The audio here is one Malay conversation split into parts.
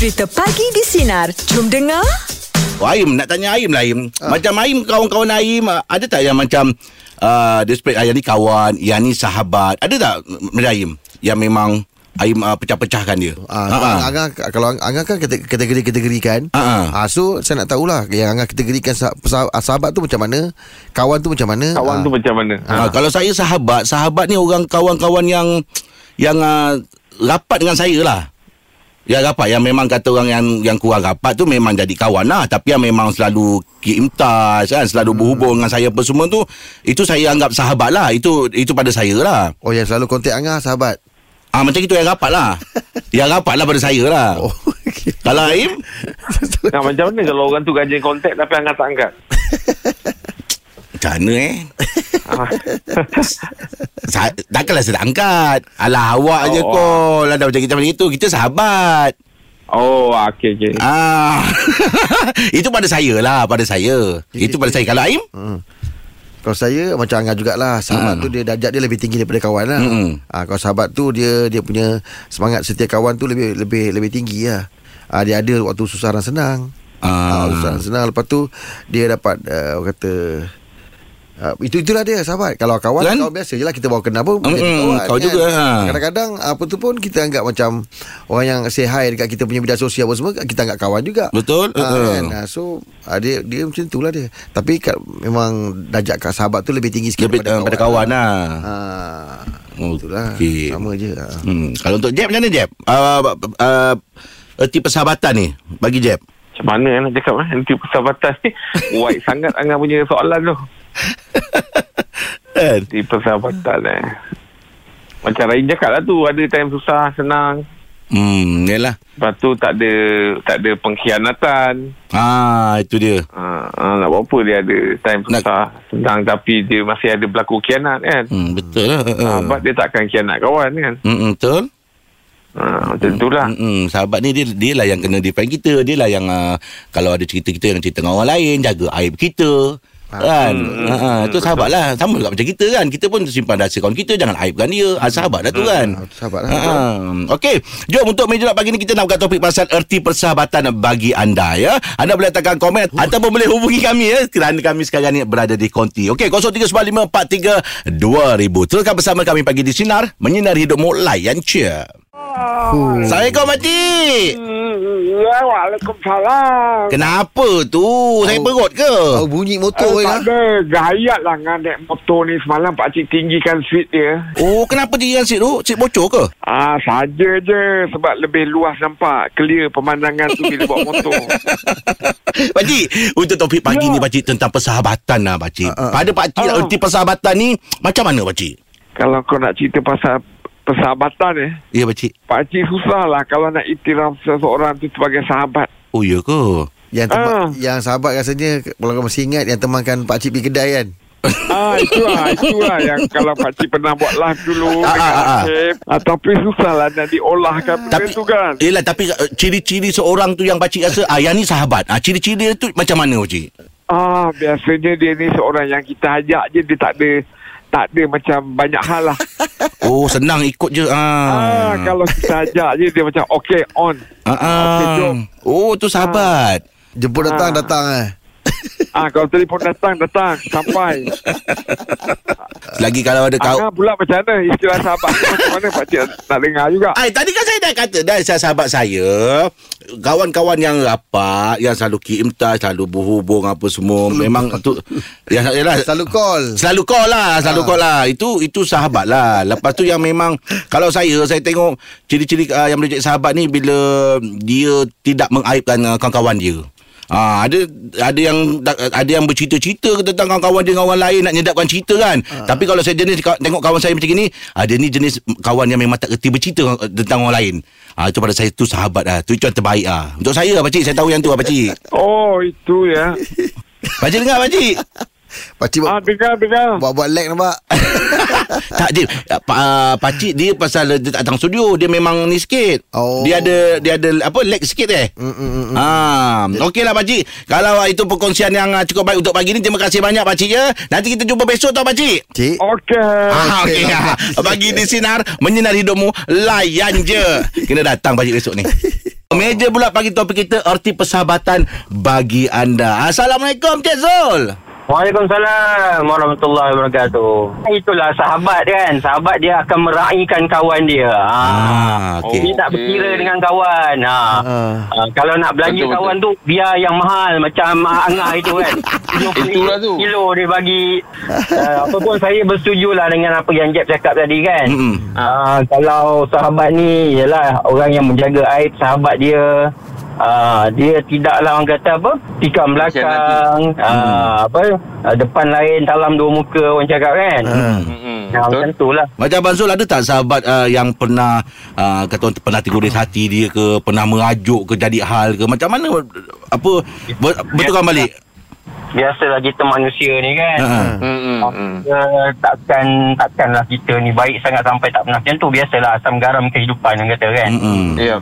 Cerita Pagi di Sinar. Jom dengar. Oh, Aim nak tanya Aim lah Aim. Ah. Macam Aim kawan-kawan Aim ah, ada tak yang macam uh, dia spek yang ni kawan, yang ni sahabat. Ada tak macam Aim yang memang Aim uh, pecah-pecahkan dia? Ah, sebab ah. Angah kalau Angah kan kate- kategori-kategorikan. Ah, Ah, so saya nak tahulah yang Angah kategorikan sah- sah- sahabat tu macam mana, kawan tu macam mana. Kawan Ah. tu macam mana? Ah, kalau saya sahabat, sahabat ni orang kawan-kawan yang yang uh, rapat dengan saya lah. Ya rapat yang memang kata orang yang yang kurang rapat tu memang jadi kawan lah tapi yang memang selalu keep in touch kan selalu berhubung dengan saya apa semua tu itu saya anggap sahabat lah itu itu pada saya lah Oh yang selalu kontak Angah sahabat. ah macam itu yang rapat lah yang rapat lah pada saya lah Oh. okey. kalau Aim Nah, macam mana kalau orang tu rajin kontak tapi Angah tak angkat? macam mana eh. Sa- takkanlah saya nak angkat alah awak oh. je kau lah dah macam kita macam itu kita sahabat oh, ah, okey, okey. Ah, itu pada saya lah, pada saya. Itu pada saya. Kalau Aim? Hmm. Kalau saya macam Angah jugalah Sahabat Ah. tu dia darjat dia lebih tinggi daripada kawan lah Mm-mm. ah, Kalau sahabat tu dia dia punya semangat setia kawan tu lebih lebih lebih tinggi lah ah, Dia ada waktu susah dan senang Ah, ah. Susah dan senang Lepas tu dia dapat uh, orang kata Uh, itu itulah dia sahabat Kalau kawan Kan? Kawan biasa je lah Kita baru kenal pun jadi Mm-mm, kau juga, ha. Kadang-kadang Apa tu pun Kita anggap macam Orang yang say hi Dekat kita punya media sosial apa semua Kita anggap kawan juga Betul. Ah, Uh-uh. kan? Ah, So ah, dia, dia macam tu lah dia Tapi kat, memang Darjat kat sahabat tu Lebih tinggi sikit lebih uh, pada kawan lah. Ah, Oh, itulah okey. Sama je ah. Hmm. Kalau untuk Jeb macam mana Jeb? Uh, uh, erti persahabatan ni bagi Jeb. Macam mana nak cakap eh? Nanti persahabatan ni Wide sangat Angah punya soalan tu Kan? Nanti persahabatan eh Macam Rahim cakap lah tu Ada time susah Senang Hmm, yalah. Lepas tu tak ada Tak ada pengkhianatan Ah, itu dia. ha, ha, Nak buat apa dia ada Time Nak- susah Senang tapi dia masih ada berlaku khianat kan Hmm, betul lah. Uh, Sahabat dia takkan khianat kawan kan Hmm, betul. ha, Macam tu lah Hmm, sahabat ni dia dia lah yang kena defend kita, dia lah yang uh, kalau ada cerita kita yang cerita dengan orang lain, jaga aib kita. Kan? Ha, ha, Itu sahabat lah Sama juga macam kita kan. Kita pun simpan rahsia kawan kita Jangan aibkan dia. Ha, Sahabat dah tu kan. Ah, Sahabat lah Ha, ha. Okey, jom untuk meja pagi ni kita nak buka topik pasal erti persahabatan bagi anda ya. Anda boleh letakkan komen ataupun boleh hubungi kami ya. Kerana kami sekarang ni berada di Konti. Okey, 0395432000. Teruskan bersama kami pagi di sinar. Menyinari hidupmu. Layan cia. Assalamualaikum makcik. Ya, Waalaikumsalam. Kenapa tu? Saya Oh. perut ke? Oh bunyi motor Eh, tak ada. Gayat lah dengan naik motor ni semalam pakcik tinggikan speed dia. Oh, kenapa dia yang sit tu? Sit bocor ke? Ah, saja je sebab lebih luas nampak. Clear pemandangan tu bila bawa motor. Pakcik, untuk topik pagi ni pakcik tentang persahabatan lah pakcik. Ah, ah. Pada pakcik Ah. erti persahabatan ni macam mana pakcik? Kalau kau nak cerita pasal persahabatan eh, Ya pakcik. pakcik susah lah kalau nak iktiraf seseorang tu sebagai sahabat. Oh, ya ke? Yang tempat, Ah. yang sahabat rasanya Kalau kau masih ingat Yang temankan Pak Cik pergi kedai kan Ah, itulah, itulah yang kalau pakcik pernah buat live dulu Ah, dengan ah, ah. Akib. Ah, tapi susah lah nak diolahkan benda Tapi tu kan. Yelah tapi uh, ciri-ciri seorang tu yang pakcik rasa ah yang ni sahabat. Ah ciri-ciri dia tu macam mana pakcik? Ah, biasanya dia ni seorang yang kita ajak je dia tak ada tak ada macam banyak hal lah. Oh senang ikut je ah. ah, kalau kita ajak je dia macam okay on. ah, ah. Okey, jom. Oh tu sahabat. Jemput datang Ah. Datang eh Ah, kalau telefon datang datang. Sampai. Lagi kalau ada kau Angah pula macam mana? Istilah sahabat macam mana? Pak cik nak dengar juga. Ai tadi kan saya dah kata dah saya sahabat saya kawan-kawan yang rapat yang selalu kirim touch selalu berhubung apa semua memang tu yang yalah Selalu call. Selalu call lah Selalu Ah. call lah. Itu itu sahabat lah. Lepas tu yang memang Kalau saya Saya tengok Ciri-ciri uh, yang boleh jadi sahabat ni Bila Dia tidak mengaibkan uh, Kawan-kawan dia Ah, ada ada yang ada yang bercerita-cerita tentang kawan-kawan dia dengan orang lain nak nyedapkan cerita kan. Tapi kalau saya jenis tengok kawan saya macam ni, ada ni jenis kawan yang memang tak kerti bercerita uh, tentang orang lain. Ah itu pada saya tu sahabat ah. Tu itu yang terbaik ah. Untuk saya pak cik saya tahu yang tu ah pak cik. Oh, itu ya. Pak cik dengar pak cik. Pak Cik Ah, buat, dengar dengar. buat-buat lag nampak tak dia pa, uh, pakcik dia pasal dia tak datang studio dia memang ni sikit. Oh. Dia ada dia ada apa lag sikit eh. Mm, mm, mm, mm. Ah, okeylah pakcik. Kalau uh, itu perkongsian yang uh, cukup baik untuk pagi ni terima kasih banyak pakcik ya. Nanti kita jumpa besok tau pakcik. Cik Okey. Ah, okey. Okey lah. Bagi di sinar menyinar hidupmu layan je. Kena datang pakcik besok ni. Meja pula pagi topik kita Erti persahabatan bagi anda Assalamualaikum Cik Zul Waalaikumsalam warahmatullahi wabarakatuh. Itulah sahabat kan. Sahabat dia akan meraihkan kawan dia. Ha. Ah, okey. Dia tak berkira dengan kawan. Ha. Ah. Ha. Kalau nak belanja Betul, kawan tu biar yang mahal macam ah, Angah itu kan. Itulah tu. Kilo dia bagi. Uh, apa pun saya bersetuju lah dengan apa yang Jeb cakap tadi kan. Mm-mm. Uh, kalau sahabat ni ialah orang yang menjaga aib sahabat dia. Uh, dia tidaklah orang kata apa? Tikam belakang. Uh, apa? Uh, depan lain dalam dua muka orang cakap kan? Ah. Hmm. Nah, macam tu lah Macam Abang Zul ada tak sahabat uh, yang pernah uh, kata orang pernah teguris hati dia ke? Pernah merajuk ke? Jadi hal ke? Macam mana apa ber- betulkan balik? Biasalah kita manusia ni kan? Ha. Hmm. Hmm. uh, takkan takkanlah kita ni baik sangat sampai tak pernah macam tu. Biasalah asam garam kehidupan orang kata kan? Mm-mm. Ya.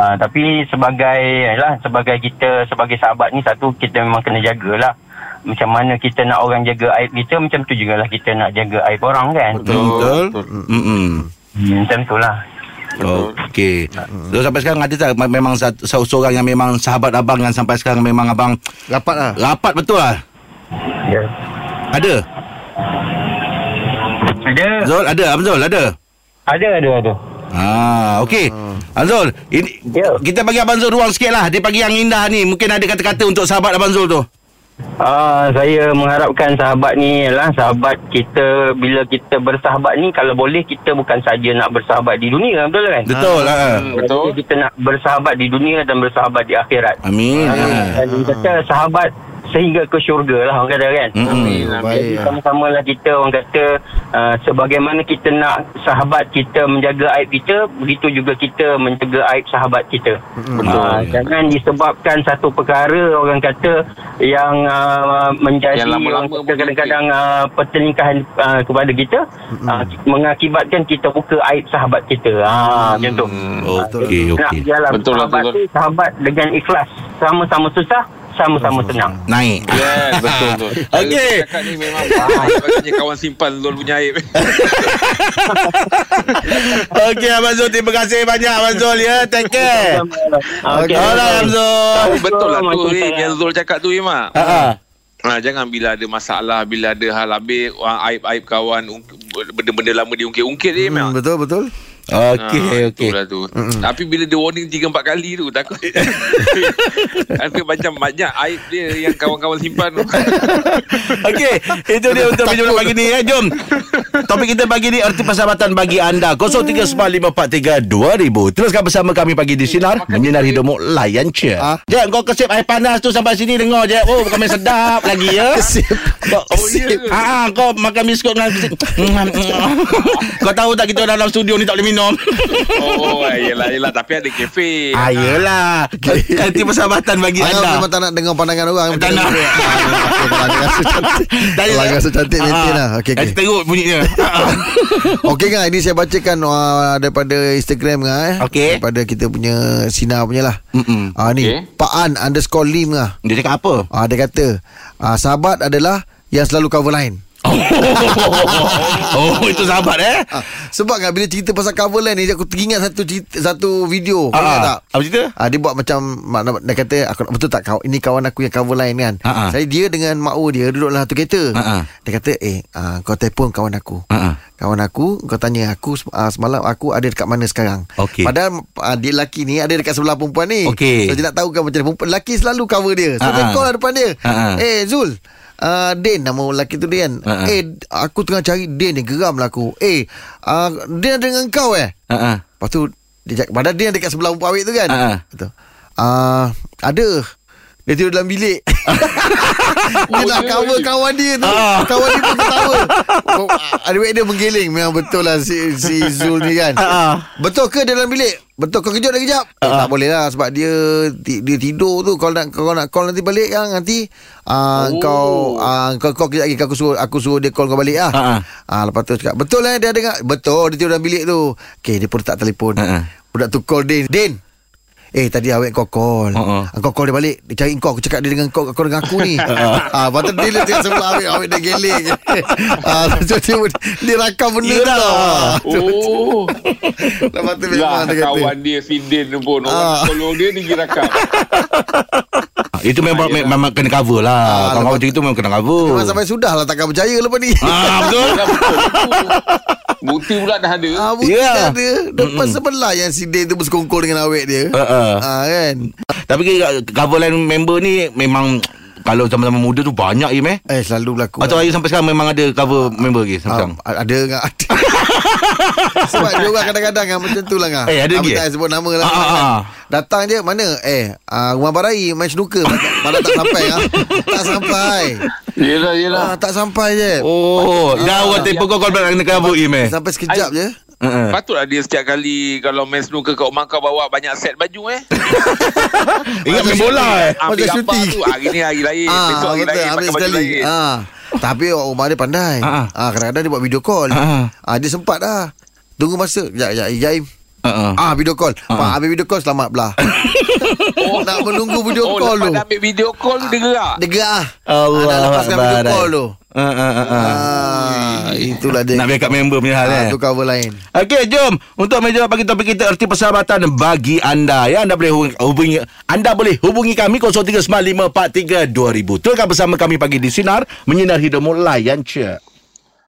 Uh, tapi sebagai lah sebagai kita sebagai sahabat ni satu kita memang kena jagalah macam mana kita nak orang jaga aib kita macam tu jugalah kita nak jaga aib orang kan Betul. Betul. Betul. Mm-mm. hmm, macam tu lah Okey. So sampai sekarang ada tak me- memang satu, seorang yang memang sahabat abang yang sampai sekarang memang abang Rapat lah rapat betul lah? ya Ada? ada Zul ada? Abang Zul ada? ada ada ada Ah, okey. Abang Zul, ini Ya. kita bagi Abang Zul ruang sikit lah. Di pagi yang indah ni, mungkin ada kata-kata untuk sahabat Abang Zul tu. Ah, saya mengharapkan sahabat ni ialah sahabat kita bila kita bersahabat ni kalau boleh kita bukan saja nak bersahabat di dunia betul kan? Betul lah. Hmm, betul. Kita nak bersahabat di dunia dan bersahabat di akhirat. Amin. Ah. dan kata sahabat sehingga ke syurga lah orang kata kan. Mm-mm. Amin. Baik Jadi lah. sama-sama lah kita orang kata uh, sebagaimana kita nak sahabat kita menjaga aib kita begitu juga kita menjaga aib sahabat kita. Betul. Uh, jangan disebabkan satu perkara orang kata yang uh, menjadi Yang lama-lama orang kata kadang-kadang uh, pertelingkahan uh, kepada kita uh, mengakibatkan kita buka aib sahabat kita. Ah macam tu. Okey, Nak okey. jalan Betul lah, sahabat betul. tu sahabat dengan ikhlas. Sama-sama susah, sama-sama senang. Naik. Yes, betul betul. Okey. Cakap ni memang Bagusnya kawan simpan Lul punya aib. Okey, Abang Zul. Terima kasih banyak, Abang Zul. Ya, take care. Okey. Alright, Abang Zul. Betul lah tu eh, Yang Zul cakap tu Imak. Ha, ha. Ha, jangan bila ada masalah, bila ada hal habis, aib-aib kawan, benda-benda lama diungkit-ungkit je, Hmm, betul betul. Okey, Ah, okey. Itulah tu. Tapi bila dia warning 3 4 kali tu takut. Ada macam banyak aib dia yang kawan-kawan simpan tu. Okey, itu dia untuk video pagi ni ya. Jom. Topik kita pagi ni erti persahabatan bagi anda 0395432000. Teruskan bersama kami pagi di sinar menyinar hidupmu layan je. Ah. Jek kau kesip air panas tu sampai sini dengar je. Oh, bukan main sedap lagi ya. Kesip. Kau, oh, Kesip. Ah, kau makan biskut dengan kesip. kau tahu tak kita dalam studio ni tak boleh minum. Oh, yelah, yelah. Tapi ada kafe. Ah, yelah. Erti persahabatan bagi Angah anda. memang tak nak dengar pandangan orang Tak nak. Kalau rasa cantik Kalau rasa cantik maintain lah Okey okay. okey Teruk bunyinya. Okey kan ini saya bacakan uh, daripada Instagram kan eh. Okey. Daripada kita punya Sina punya lah. Mm-mm. Ah ni Okey. Pak An underscore Lim lah. Dia cakap apa? Ah dia kata ah, sahabat adalah yang selalu cover line. oh, itu sahabat eh? Ah, sebab kan bila cerita pasal cover line ni aku teringat satu cerita, satu video. Ah, tak? Apa cerita? Ah, dia buat macam mak, dia kata aku betul tak kau ini kawan aku yang cover line kan. Ah, ah. Saya dia dengan mak oh dia duduk dalam satu kereta. Ah, ah. Dia kata eh ah, kau telefon kawan aku. Ah, ah. Kawan aku kau tanya aku uh, semalam aku ada dekat mana sekarang. Okey. Padahal uh, dia lelaki ni ada dekat sebelah perempuan ni. Okey. So dia nak tahu kan macam mana perempuan lelaki selalu cover dia. So Ah, dia ah. call lah depan dia. Ah, ah. Eh Zul Uh, Din nama lelaki tu Din ah. Eh aku tengah cari Din ni Geram lah aku Eh uh, Din ada dengan kau eh ah. Lepas tu dia cakap, Padahal dia dekat sebelah perempuan awet tu kan ah. Kata, uh, Ada Dia tidur dalam bilik. Dia nak cover kawan dia tu. Ah. Kawan dia pun ketawa oh, Adik dia menggeling Memang betul lah si, si Zul ni kan. Ah, ah. Betul ke dia dalam bilik? Betul kau kejut dah kejap? Eh, Ah. Tak boleh lah Sebab dia Dia tidur tu. Kalau nak kau nak call nanti balik yang Nanti uh, Oh. Kau uh, Kau kau kejap lagi. Aku suruh Aku suruh dia call kau balik lah. Ah, ah. Ah, Lepas tu cakap Betul lah dia dengar. Betul dia tidur dalam bilik tu. Okay dia pun tak telefon. Ah, ah. Budak tu call Din. Din Eh tadi awet kau call Uh-uh. uh Kau call dia balik Dia cari kau Aku cakap dia dengan kau Kau dengan aku ni ah, Lepas tu dia tengok sebelah awet Awet dia geling ah, Lepas tu dia, dia rakam benda Yelah. Oh Lepas tu memang Lah dia kata kawan dia Sidin pun Ah. Orang tolong dia Dia pergi rakam Ah, Itu memang Ah, yelah. memang kena cover lah. Ah, Kawan-kawan lepas- macam itu memang kena cover. Memang sampai sudah lah Takkan percaya lepas ni Ah betul. Dah Bukti pula dah ada. Ah, bukti yeah. ada. Depan sebelah yang si Din tu bersekongkol dengan awet dia. Uh, uh. Ah kan? Tapi cover line member ni memang kalau sama-sama muda tu banyak Im eh. Eh selalu berlaku Atau Ayu sampai sekarang memang ada cover member lagi sampai Ah, sekarang. ada enggak ada. Sebab dia orang kadang-kadang kan macam tu lah ngah. Eh, ada lagi? tak sebut nama lah. Ah, ah, kan. ah. Datang je mana? Eh, uh, rumah barai main snooker. Malah tak sampai ah. Tak sampai. Yelah Ah, yelah tak sampai je. Oh, dah orang tempoh kau kau nak kena Im eh. Sampai sekejap je. Uh-uh. Patutlah dia setiap kali Kalau main snooker kat rumah kau Bawa banyak set baju eh Ingat main bola eh. Ambil gambar tu Hari ni hari lain Besok hari lain ambil Pakai baju sekali. lain Ah. Tapi orang rumah dia pandai. Ah, ah. Ah, kadang-kadang dia buat video call. Ah, Ah, dia sempat dah. Tunggu masa. Sekejap, sekejap. Jaim. Uh-uh. Ah, video call. Ah, Pak, ah. habis video call selamat belah. Nak menunggu video Oh call lepas tu. dah ambil video call Dia gerak Dia gerak ah. Allah Ah, Nak lepaskan video call tu. Uh, uh, uh, uh. Ah, itulah dia. Nak backup member punya hal ah, eh. tu cover lain. Okey, jom untuk meja bagi topik kita erti persahabatan bagi anda ya. Anda boleh hubungi, hubungi anda boleh hubungi kami 0395432000. Teruskan bersama kami pagi di sinar menyinar hidupmu layan je.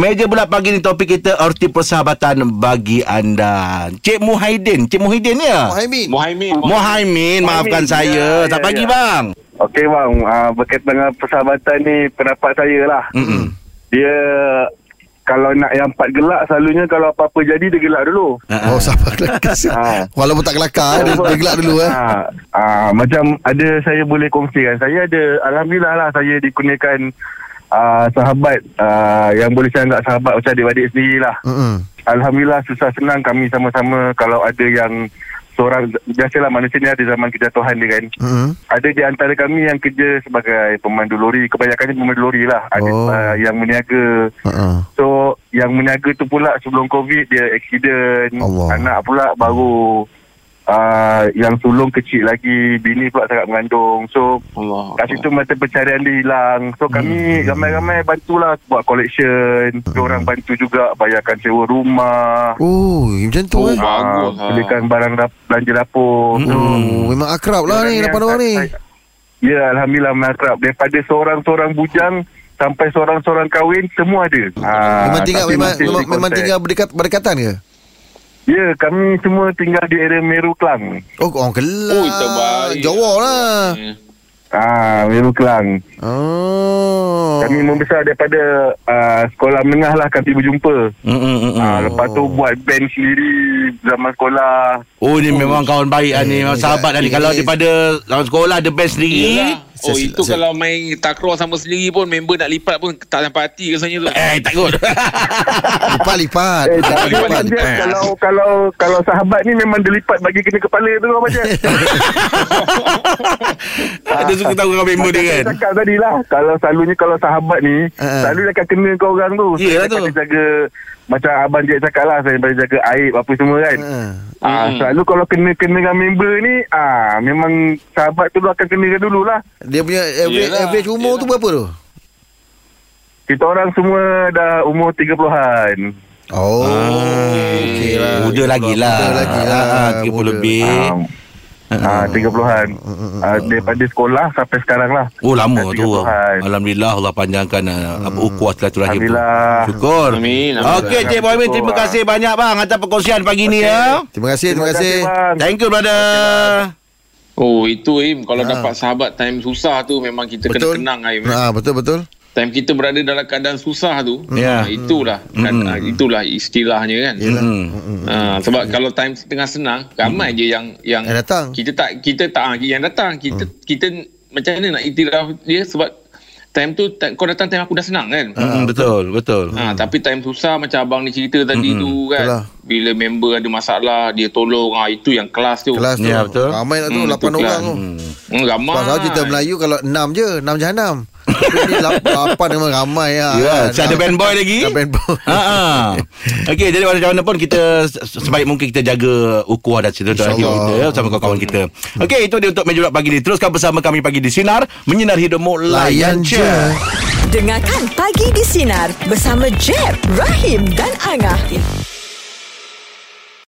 Meja bulat pagi ni topik kita erti persahabatan bagi anda. Cik Muhaiddin, Cik Muhaiddin ya? Mohaimin. Muhaimin Muhaimin, maafkan Muhaimin, saya. ya, ya, pagi ya. bang. Okey bang, uh, berkaitan dengan persahabatan ni pendapat saya lah. Mm-mm. Dia kalau nak yang empat gelak selalunya kalau apa-apa jadi dia gelak dulu. Uh-uh. Oh, sabar kelakar. Ah. Walaupun tak kelakar, dia, dia gelak dulu eh. Ah, ah, macam ada saya boleh kongsikan. Saya ada alhamdulillah lah saya dikurniakan ah, sahabat ah, yang boleh saya anggap sahabat macam adik-adik sendiri lah. Mm-mm. Alhamdulillah susah senang kami sama-sama kalau ada yang seorang biasalah manusia ni ada zaman kejatuhan dia kan. Mm-mm. Ada di antara kami yang kerja sebagai pemandu lori, kebanyakannya pemandu lori lah. Ada Oh. uh, yang meniaga. Uh-uh. So yang meniaga tu pula sebelum Covid dia accident, Allah. anak pula baru uh, yang sulung kecil lagi, bini pula sangat mengandung. So Allah kat situ mata pencarian dia hilang. So kami ramai-ramai bantulah buat collection. Hmm. orang bantu juga bayarkan sewa rumah. Oh, macam tu Oh, eh. bagus, ha. Belikan barang dap- belanja dapur. So, Oh, memang akrab lah ni, yang orang ni. Ya, Alhamdulillah mengakrab. Daripada seorang-seorang bujang sampai seorang-seorang kahwin, semua ada. Ah, Memang tinggal memang memang, memang tinggal berdekat berdekatan ke? Ya, kami semua tinggal di area Meru Kelang. Oh, orang Kelang. Oh, terbaik. Jawa lah. Hmm. Ah, Meru Kelang. Oh. Kami membesar daripada ah, sekolah menengah lah kami berjumpa. Mm-mm-mm. Ah, lepas tu buat band sendiri zaman sekolah. Oh ni memang kawan baik lah ni Memang sahabat lah ni Kalau daripada Dalam sekolah ada best sendiri Yelah. Oh Saya- itu saya- kalau main takraw sama sendiri pun member nak lipat pun tak sampai hati rasanya tu. Eh takut Lipat-lipat. Eh, tak ada lipat, Abang Jeb. lipat. Kalau kalau kalau sahabat ni memang dia lipat bagi kena kepala tu Abang Jeb. Ada suka tahu dengan member dia kan cakap tadi lah Kalau selalunya Kalau sahabat ni Ha, ha. Selalu dia akan kena ke orang tu So, Yelah tu. jaga Macam Abang Jack cakap lah Saya daripada jaga aib Apa semua kan Ha. Ah, Hmm. Selalu kalau kena-kena dengan member ni ah Memang sahabat tu akan kenakan dulu lah Dia punya average, Yelah, average umur tu yelah. berapa tu? Kita orang semua dah umur 30-an Oh, okey lah. Muda lagi lah Muda lagi lah. Ah, 30 Muda. lebih Ah, ah, 30-an ah, Daripada sekolah sampai sekarang lah Oh lama tu 30-an. Alhamdulillah Allah panjangkan uh, apa ukuah silaturahim tu. Alhamdulillah. Syukur. Amin. Okey Cik Boymin terima kasih banyak bang atas perkongsian pagi ni ya. Terima kasih, terima kasih. bang. Thank you brother. Oh itu Im Kalau Ha. dapat sahabat time susah tu Memang kita Betul. kena kenang Im Ha, betul betul. Time kita berada dalam keadaan susah tu Ya. ha, Itulah kan, Mm. Itulah istilahnya kan Yelah. Hmm. ha, Sebab kalau time tengah senang Ramai je yang yang Yang datang. Kita tak Kita tak ha, Yang datang Kita kita Macam mana nak iktiraf dia Sebab Time tu ta- Kau datang time aku dah senang kan Hmm, betul betul. Ha, tapi time susah macam abang ni cerita tadi Mm-mm. tu kan. Betul lah. Bila member ada masalah, dia tolong. Ha, itu yang kelas tu. Kelas tu. Ya, betul. Ramai lah tu, lapan tu orang kelas. tu. Hmm, ramai. Pasal cerita Melayu kalau enam je, enam jahanam. Lapan memang ramai lah Ya, kan. saya ada band boy lagi. Ada band boy Ha ah. Okey, jadi macam mana pun kita se- sebaik mungkin kita jaga ukuah dan InsyaAllah. kita ya, sama kawan-kawan kita. Okey, itu dia untuk meja pagi ni. Teruskan bersama kami pagi di sinar menyinar hidupmu layan je Dengarkan Pagi di Sinar bersama Jeb, Rahim dan Angah.